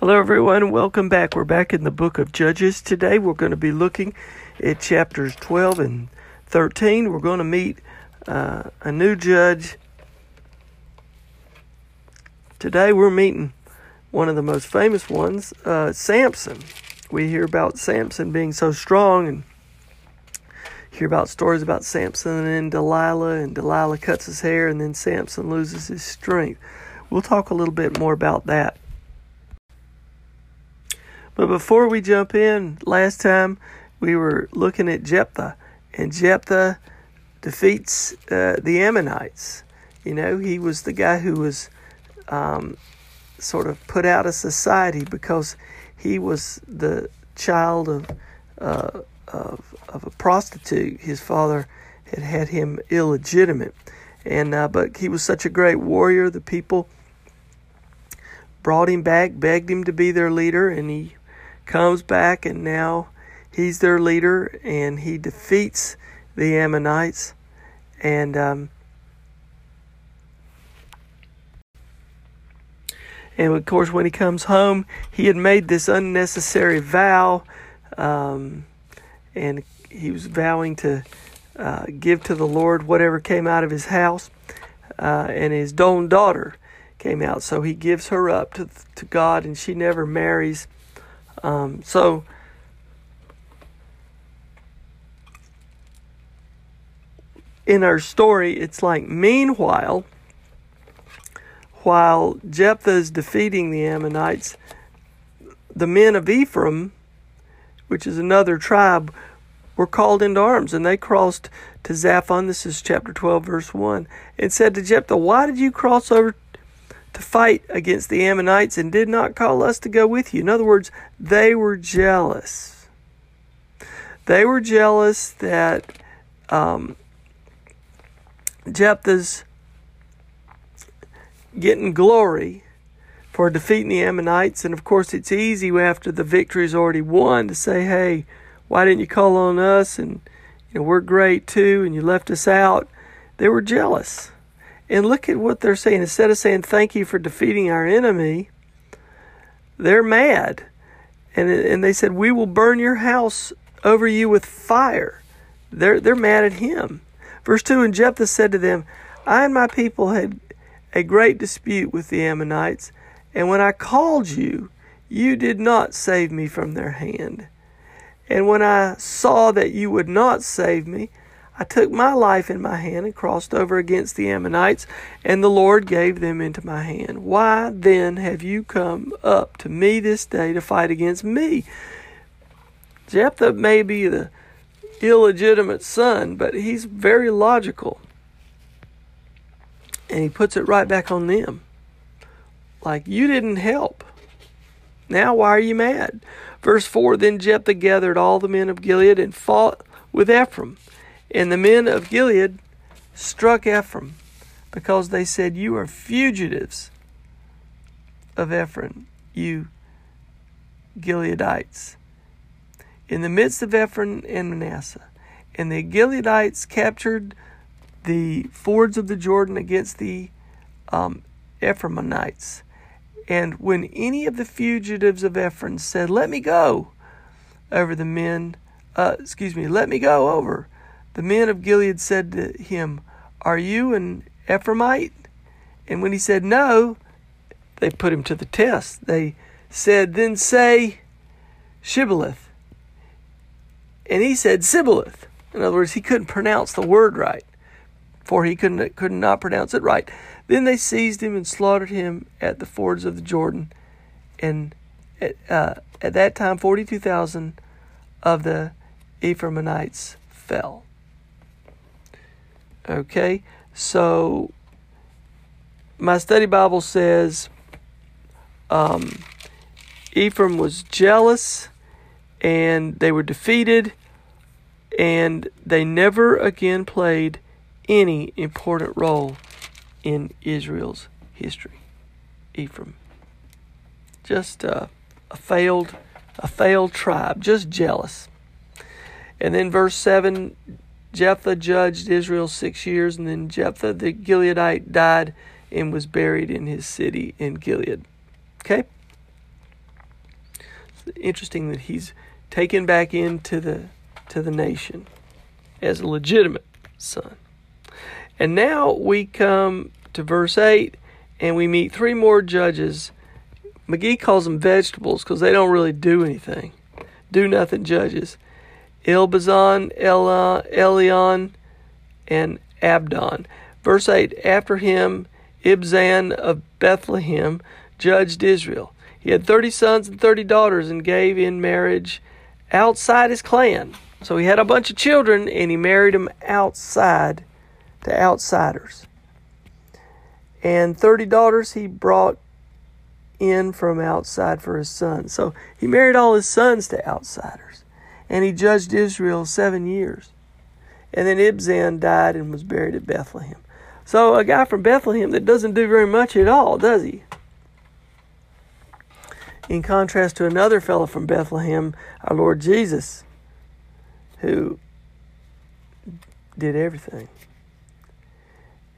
Hello, everyone. Welcome back. We're back in the book of Judges today. We're going to be looking at chapters 12 and 13. We're going to meet uh, a new judge. Today, we're meeting one of the most famous ones, uh, Samson. We hear about Samson being so strong and hear about stories about Samson and Delilah, and Delilah cuts his hair, and then Samson loses his strength. We'll talk a little bit more about that. But before we jump in, last time we were looking at Jephthah, and Jephthah defeats uh, the Ammonites. You know, he was the guy who was um, sort of put out of society because he was the child of, uh, of, of a prostitute. His father had had him illegitimate, and uh, but he was such a great warrior. The people brought him back, begged him to be their leader, and he comes back and now he's their leader and he defeats the Ammonites. And um, and of course, when he comes home, he had made this unnecessary vow, um, and he was vowing to uh, give to the Lord whatever came out of his house. Uh, and his own daughter came out, so he gives her up to to God, and she never marries. Um, so, in our story, it's like, meanwhile, while Jephthah is defeating the Ammonites, the men of Ephraim, which is another tribe, were called into arms and they crossed to Zaphon. This is chapter 12, verse 1, and said to Jephthah, Why did you cross over to fight against the Ammonites and did not call us to go with you. In other words, they were jealous. They were jealous that um, Jephthah's getting glory for defeating the Ammonites. And of course, it's easy after the victory is already won to say, hey, why didn't you call on us? And you know, we're great too, and you left us out. They were jealous. And look at what they're saying. Instead of saying, Thank you for defeating our enemy, they're mad. And, and they said, We will burn your house over you with fire. They're, they're mad at him. Verse 2 And Jephthah said to them, I and my people had a great dispute with the Ammonites, and when I called you, you did not save me from their hand. And when I saw that you would not save me, I took my life in my hand and crossed over against the Ammonites, and the Lord gave them into my hand. Why then have you come up to me this day to fight against me? Jephthah may be the illegitimate son, but he's very logical. And he puts it right back on them. Like, you didn't help. Now, why are you mad? Verse 4 Then Jephthah gathered all the men of Gilead and fought with Ephraim. And the men of Gilead struck Ephraim because they said, You are fugitives of Ephraim, you Gileadites. In the midst of Ephraim and Manasseh. And the Gileadites captured the fords of the Jordan against the um, Ephraimites. And when any of the fugitives of Ephraim said, Let me go over the men, uh, excuse me, let me go over, the men of Gilead said to him, Are you an Ephraimite? And when he said no, they put him to the test. They said, Then say Shibboleth. And he said Sibboleth. In other words, he couldn't pronounce the word right, for he couldn't could not pronounce it right. Then they seized him and slaughtered him at the fords of the Jordan. And at, uh, at that time, 42,000 of the Ephraimites fell. Okay, so my study Bible says um, Ephraim was jealous and they were defeated and they never again played any important role in Israel's history. Ephraim. Just uh, a failed a failed tribe, just jealous. And then verse 7 Jephthah judged Israel six years, and then Jephthah the Gileadite died and was buried in his city in Gilead. Okay? It's interesting that he's taken back into the to the nation as a legitimate son. And now we come to verse 8 and we meet three more judges. McGee calls them vegetables because they don't really do anything. Do nothing judges. Ibzan, Elon, and Abdon. Verse 8 After him, Ibzan of Bethlehem judged Israel. He had 30 sons and 30 daughters and gave in marriage outside his clan. So he had a bunch of children and he married them outside to outsiders. And 30 daughters he brought in from outside for his sons. So he married all his sons to outsiders. And he judged Israel seven years. And then Ibzan died and was buried at Bethlehem. So a guy from Bethlehem that doesn't do very much at all, does he? In contrast to another fellow from Bethlehem, our Lord Jesus, who did everything.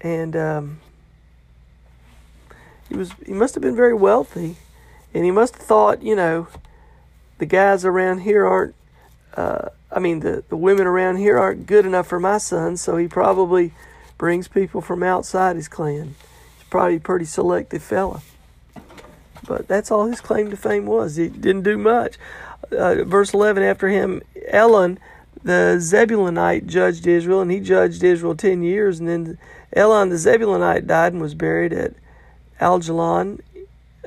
And um, he was he must have been very wealthy, and he must have thought, you know, the guys around here aren't. Uh, I mean, the the women around here aren't good enough for my son, so he probably brings people from outside his clan. He's probably a pretty selective fella. But that's all his claim to fame was. He didn't do much. Uh, verse 11 After him, Elon, the Zebulonite, judged Israel, and he judged Israel 10 years. And then Elon, the Zebulonite, died and was buried at Aijalon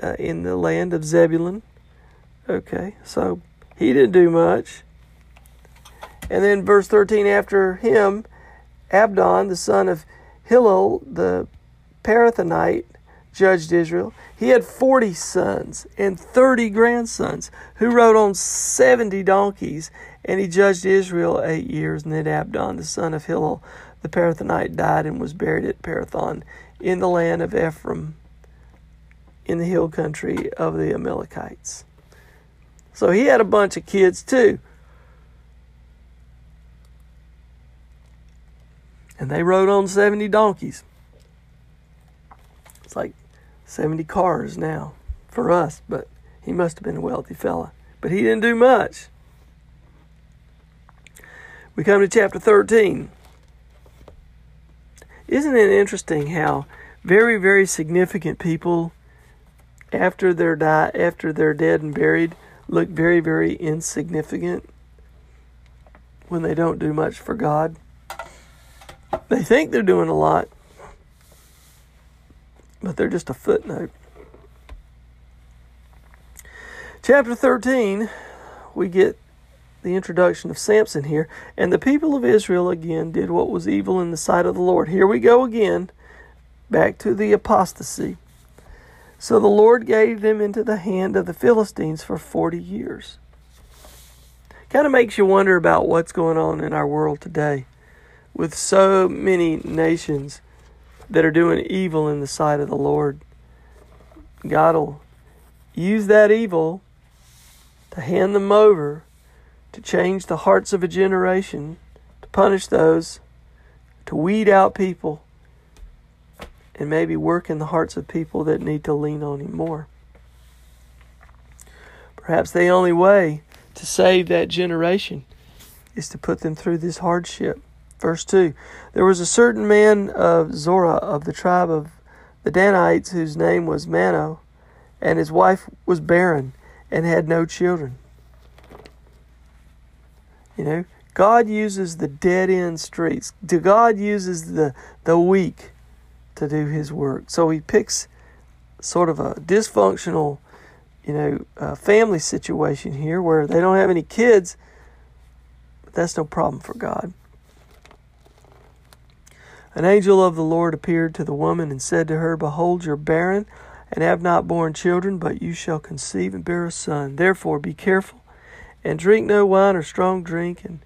uh, in the land of Zebulun. Okay, so he didn't do much. And then verse 13 after him, Abdon, the son of Hillel, the Pirathonite, judged Israel. He had 40 sons and 30 grandsons who rode on 70 donkeys, and he judged Israel eight years. And then Abdon, the son of Hillel, the Pirathonite, died and was buried at Pirathon in the land of Ephraim in the hill country of the Amalekites. So he had a bunch of kids too. And they rode on 70 donkeys. It's like 70 cars now for us, but he must have been a wealthy fella. But he didn't do much. We come to chapter 13. Isn't it interesting how very, very significant people after they're die after they're dead and buried look very very insignificant when they don't do much for God. They think they're doing a lot, but they're just a footnote. Chapter 13, we get the introduction of Samson here. And the people of Israel again did what was evil in the sight of the Lord. Here we go again, back to the apostasy. So the Lord gave them into the hand of the Philistines for 40 years. Kind of makes you wonder about what's going on in our world today with so many nations that are doing evil in the sight of the Lord. God will use that evil to hand them over to change the hearts of a generation, to punish those, to weed out people and maybe work in the hearts of people that need to lean on Him more. Perhaps the only way to save that generation is to put them through this hardship. Verse 2 There was a certain man of Zorah of the tribe of the Danites whose name was Manoah, and his wife was barren and had no children. You know, God uses the dead end streets. God uses the, the weak to do his work. So he picks sort of a dysfunctional, you know, uh, family situation here where they don't have any kids, but that's no problem for God. An angel of the Lord appeared to the woman and said to her, Behold, you're barren and have not borne children, but you shall conceive and bear a son. Therefore be careful and drink no wine or strong drink, and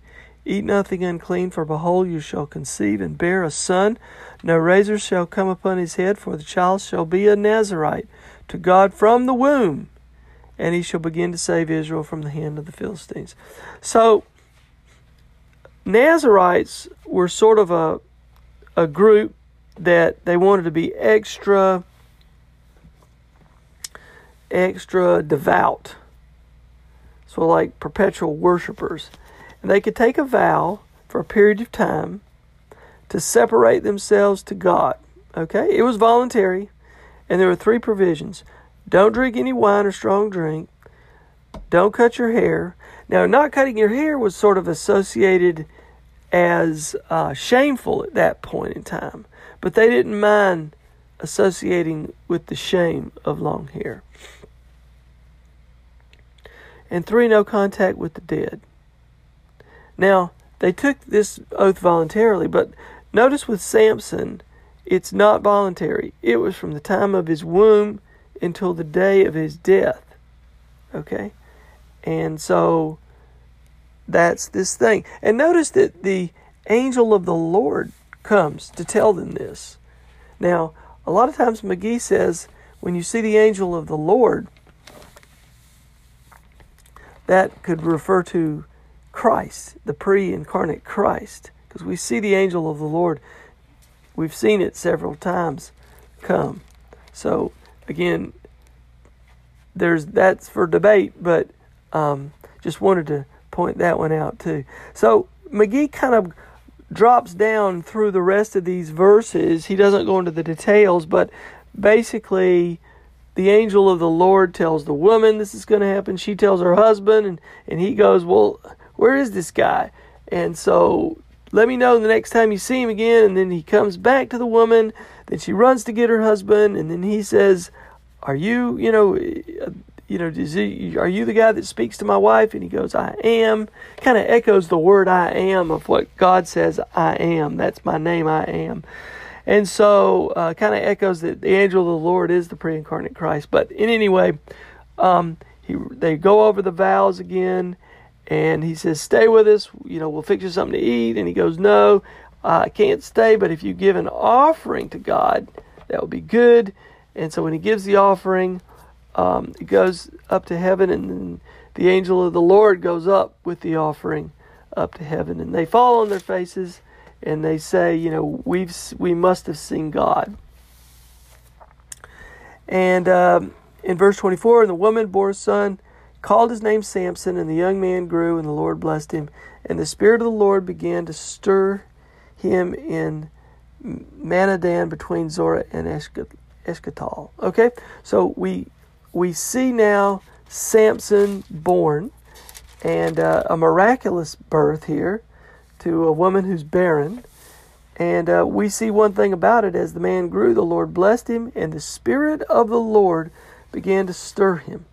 eat nothing unclean, for behold, you shall conceive and bear a son. No razor shall come upon his head, for the child shall be a Nazarite to God from the womb, and he shall begin to save Israel from the hand of the Philistines. So, Nazarites were sort of a a group that they wanted to be extra extra devout. So like perpetual worshipers. And they could take a vow for a period of time to separate themselves to God. Okay? It was voluntary. And there were three provisions. Don't drink any wine or strong drink. Don't cut your hair. Now, not cutting your hair was sort of associated as uh, shameful at that point in time, but they didn't mind associating with the shame of long hair. And three, no contact with the dead. Now, they took this oath voluntarily, but notice with Samson, it's not voluntary. It was from the time of his womb until the day of his death. Okay? And so that's this thing. And notice that the angel of the Lord comes to tell them this. Now, a lot of times McGee says when you see the angel of the Lord, that could refer to Christ, the pre incarnate Christ, because we see the angel of the Lord. We've seen it several times come. So, again, there's that's for debate, but um, just wanted to point that one out too. So McGee kind of drops down through the rest of these verses. He doesn't go into the details, but basically the angel of the Lord tells the woman this is going to happen. She tells her husband, and, and he goes, Well, where is this guy? And so let me know the next time you see him again. And then he comes back to the woman. Then she runs to get her husband. And then he says, Are you, you know, you know, he, are you the guy that speaks to my wife? And he goes, I am. Kind of echoes the word I am of what God says I am. That's my name, I am. And so, uh, kind of echoes that the angel of the Lord is the pre incarnate Christ. But in any way, um, he, they go over the vows again, and he says, Stay with us. You know, we'll fix you something to eat. And he goes, No, I can't stay, but if you give an offering to God, that would be good. And so, when he gives the offering, um, it goes up to heaven, and then the angel of the Lord goes up with the offering up to heaven, and they fall on their faces and they say, you know, we've we must have seen God. And um, in verse 24, and the woman bore a son, called his name Samson, and the young man grew, and the Lord blessed him. And the Spirit of the Lord began to stir him in Mahaneh-dan between Zorah and Eshtaol. Okay, so we we see now Samson born and uh, a miraculous birth here to a woman who's barren. And uh, we see one thing about it as the man grew, the Lord blessed him, and the Spirit of the Lord began to stir him.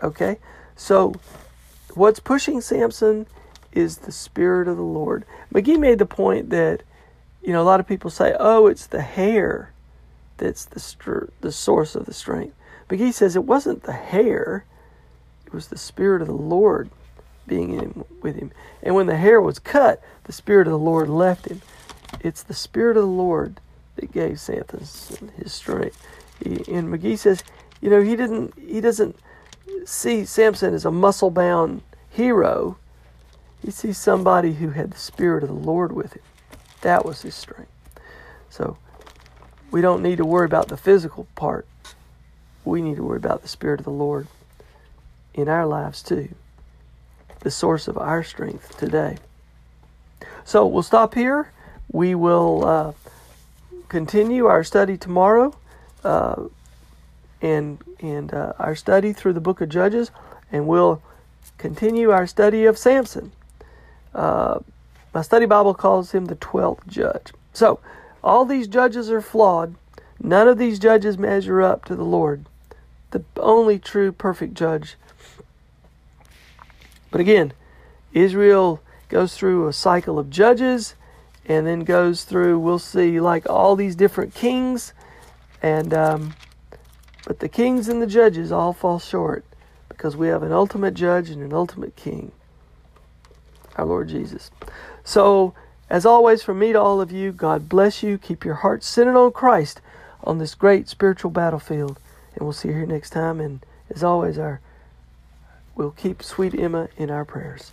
Okay? So, what's pushing Samson is the Spirit of the Lord. McGee made the point that, you know, a lot of people say, oh, it's the hair that's the, the source of the strength. McGee says it wasn't the hair, it was the Spirit of the Lord being in him, with him. And when the hair was cut, the Spirit of the Lord left him. It's the Spirit of the Lord that gave Samson his strength. He, and McGee says, you know, he didn't he doesn't see Samson as a muscle bound hero. He sees somebody who had the Spirit of the Lord with him. That was his strength. So we don't need to worry about the physical part. We need to worry about the Spirit of the Lord in our lives too, the source of our strength today. So we'll stop here. We will uh, continue our study tomorrow, uh, and and uh, our study through the Book of Judges, and we'll continue our study of Samson. Uh, my study Bible calls him the twelfth judge. So all these judges are flawed. None of these judges measure up to the Lord, the only true perfect judge. But again, Israel goes through a cycle of judges and then goes through, we'll see, like all these different kings. And, um, but the kings and the judges all fall short because we have an ultimate judge and an ultimate king, our Lord Jesus. So, as always, from me to all of you, God bless you. Keep your heart centered on Christ on this great spiritual battlefield. And we'll see you here next time. And as always, our we'll keep sweet Emma in our prayers.